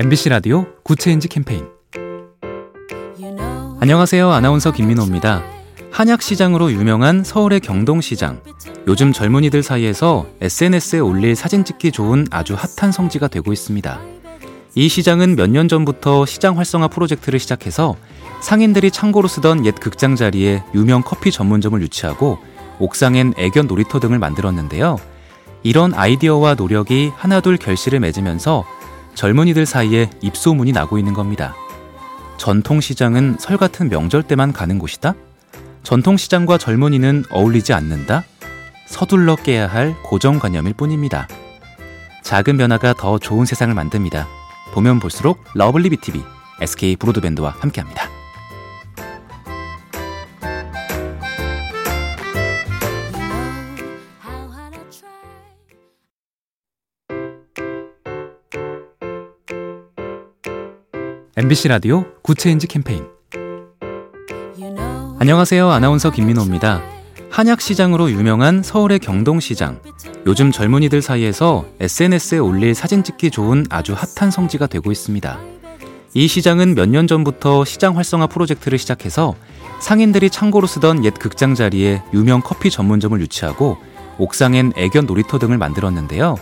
MBC 라디오 Good Change 캠페인 안녕하세요. 아나운서 김민호입니다. 한약시장으로 유명한 서울의 경동시장. 요즘 젊은이들 사이에서 SNS에 올릴 사진 찍기 좋은 아주 핫한 성지가 되고 있습니다. 이 시장은 몇 년 전부터 시장 활성화 프로젝트를 시작해서 상인들이 창고로 쓰던 옛 극장 자리에 유명 커피 전문점을 유치하고 옥상엔 애견 놀이터 등을 만들었는데요. 이런 아이디어와 노력이 하나둘 결실을 맺으면서 젊은이들 사이에 입소문이 나고 있는 겁니다. 전통시장은 설 같은 명절 때만 가는 곳이다? 전통시장과 젊은이는 어울리지 않는다? 서둘러 깨야 할 고정관념일 뿐입니다. 작은 변화가 더 좋은 세상을 만듭니다. 보면 볼수록 lovely B tv SK 브로드밴드와 함께합니다. MBC 라디오 Good Change 캠페인 안녕하세요. 아나운서 김민호입니다. 한약시장으로 유명한 서울의 경동시장. 요즘 젊은이들 사이에서 SNS에 올릴 사진 찍기 좋은 아주 핫한 성지가 되고 있습니다. 이 시장은 몇 년 전부터 시장 활성화 프로젝트를 시작해서 상인들이 창고로 쓰던 옛 극장 자리에 유명 커피 전문점을 유치하고 옥상엔 애견 놀이터 등을 만들었는데요.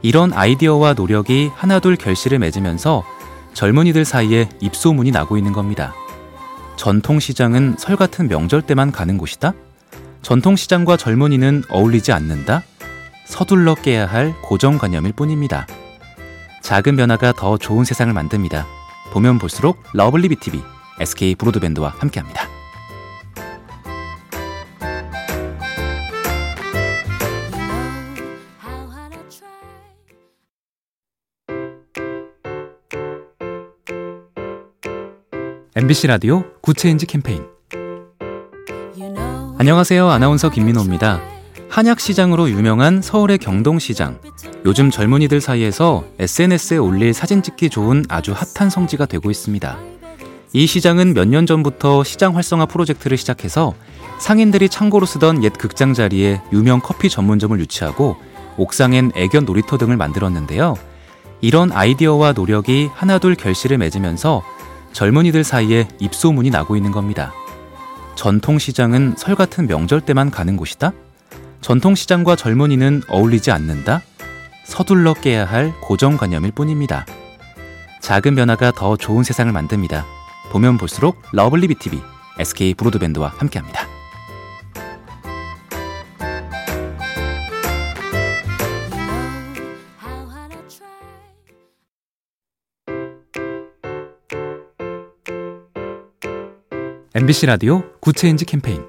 이런 아이디어와 노력이 하나둘 결실을 맺으면서 젊은이들 사이에 입소문이 나고 있는 겁니다. 전통시장은 설 같은 명절 때만 가는 곳이다? 전통시장과 젊은이는 어울리지 않는다? 서둘러 깨야 할 고정관념일 뿐입니다. 작은 변화가 더 좋은 세상을 만듭니다. 보면 볼수록 lovely B tv SK 브로드밴드와 함께합니다. MBC 라디오 Good Change 캠페인 안녕하세요. 아나운서 김민호입니다. 한약시장으로 유명한 서울의 경동시장. 요즘 젊은이들 사이에서 SNS에 올릴 사진 찍기 좋은 아주 핫한 성지가 되고 있습니다. 이 시장은 몇 년 전부터 시장 활성화 프로젝트를 시작해서 상인들이 창고로 쓰던 옛 극장 자리에 유명 커피 전문점을 유치하고 옥상엔 애견 놀이터 등을 만들었는데요. 이런 아이디어와 노력이 하나둘 결실을 맺으면서 젊은이들 사이에 입소문이 나고 있는 겁니다. 전통시장은 설 같은 명절 때만 가는 곳이다? 전통시장과 젊은이는 어울리지 않는다? 서둘러 깨야 할 고정관념일 뿐입니다. 작은 변화가 더 좋은 세상을 만듭니다. 보면 볼수록 lovely B tv SK 브로드밴드와 함께합니다. MBC 라디오 Good Change 캠페인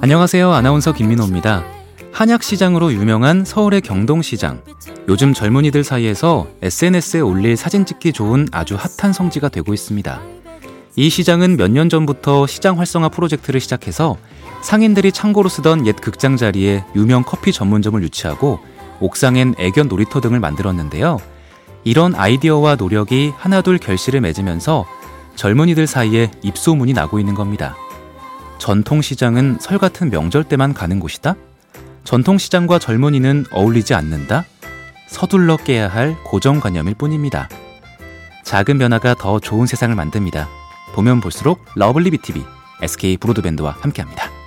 안녕하세요. 아나운서 김민호입니다. 한약시장으로 유명한 서울의 경동시장. 요즘 젊은이들 사이에서 SNS에 올릴 사진 찍기 좋은 아주 핫한 성지가 되고 있습니다. 이 시장은 몇 년 전부터 시장 활성화 프로젝트를 시작해서 상인들이 창고로 쓰던 옛 극장 자리에 유명 커피 전문점을 유치하고 옥상엔 애견 놀이터 등을 만들었는데요. 이런 아이디어와 노력이 하나둘 결실을 맺으면서 젊은이들 사이에 입소문이 나고 있는 겁니다. 전통시장은 설 같은 명절 때만 가는 곳이다? 전통시장과 젊은이는 어울리지 않는다? 서둘러 깨야 할 고정관념일 뿐입니다. 작은 변화가 더 좋은 세상을 만듭니다. 보면 볼수록 러블리 비티비 SK 브로드밴드와 함께합니다.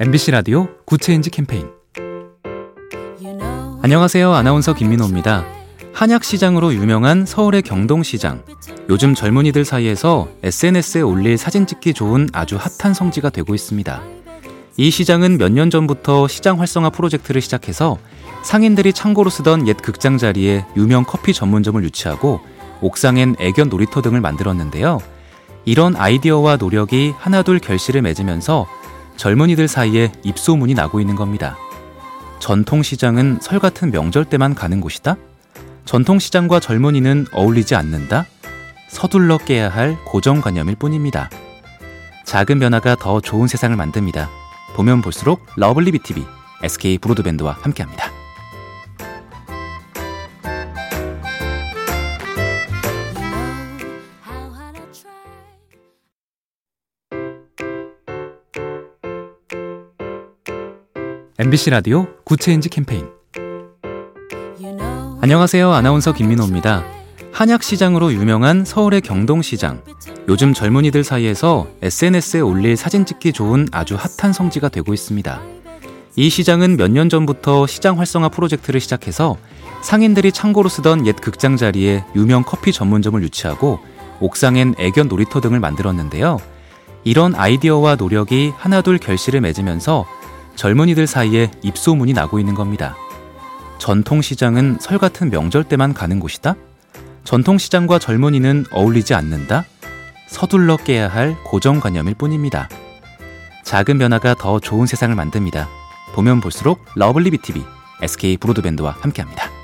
MBC 라디오 Good Change 캠페인 안녕하세요. 아나운서 김민호입니다. 한약시장으로 유명한 서울의 경동시장. 요즘 젊은이들 사이에서 SNS에 올릴 사진 찍기 좋은 아주 핫한 성지가 되고 있습니다. 이 시장은 몇 년 전부터 시장 활성화 프로젝트를 시작해서 상인들이 창고로 쓰던 옛 극장 자리에 유명 커피 전문점을 유치하고 옥상엔 애견 놀이터 등을 만들었는데요. 이런 아이디어와 노력이 하나둘 결실을 맺으면서 젊은이들 사이에 입소문이 나고 있는 겁니다. 전통시장은 설 같은 명절 때만 가는 곳이다? 전통시장과 젊은이는 어울리지 않는다? 서둘러 깨야 할 고정관념일 뿐입니다. 작은 변화가 더 좋은 세상을 만듭니다. 보면 볼수록 러블리 비티비 SK 브로드밴드와 함께합니다. MBC 라디오 Good Change 캠페인 안녕하세요. 아나운서 김민호입니다. 한약시장으로 유명한 서울의 경동시장. 요즘 젊은이들 사이에서 SNS에 올릴 사진 찍기 좋은 아주 핫한 성지가 되고 있습니다. 이 시장은 몇 년 전부터 시장 활성화 프로젝트를 시작해서 상인들이 창고로 쓰던 옛 극장 자리에 유명 커피 전문점을 유치하고 옥상엔 애견 놀이터 등을 만들었는데요. 이런 아이디어와 노력이 하나둘 결실을 맺으면서 젊은이들 사이에 입소문이 나고 있는 겁니다. 전통시장은 설 같은 명절 때만 가는 곳이다? 전통시장과 젊은이는 어울리지 않는다? 서둘러 깨야 할 고정관념일 뿐입니다. 작은 변화가 더 좋은 세상을 만듭니다. 보면 볼수록 러블리 비티비 SK 브로드밴드와 함께합니다.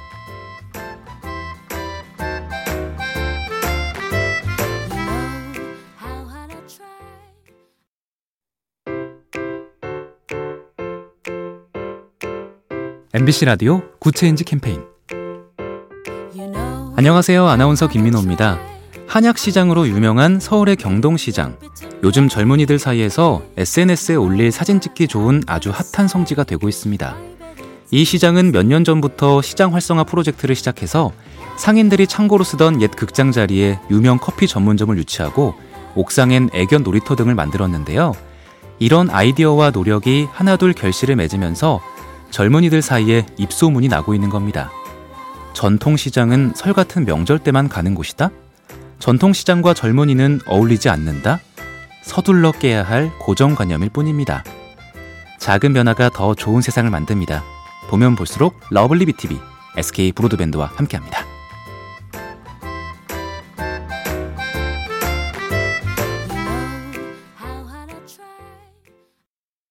MBC 라디오 Good Change 캠페인 안녕하세요. 아나운서 김민호입니다. 한약시장으로 유명한 서울의 경동시장. 요즘 젊은이들 사이에서 SNS에 올릴 사진 찍기 좋은 아주 핫한 성지가 되고 있습니다. 이 시장은 몇 년 전부터 시장 활성화 프로젝트를 시작해서 상인들이 창고로 쓰던 옛 극장 자리에 유명 커피 전문점을 유치하고 옥상엔 애견 놀이터 등을 만들었는데요. 이런 아이디어와 노력이 하나둘 결실을 맺으면서 젊은이들 사이에 입소문이 나고 있는 겁니다. 전통시장은 설 같은 명절 때만 가는 곳이다? 전통시장과 젊은이는 어울리지 않는다? 서둘러 깨야 할 고정관념일 뿐입니다. 작은 변화가 더 좋은 세상을 만듭니다. 보면 볼수록 러블리 비티비 SK 브로드밴드와 함께합니다.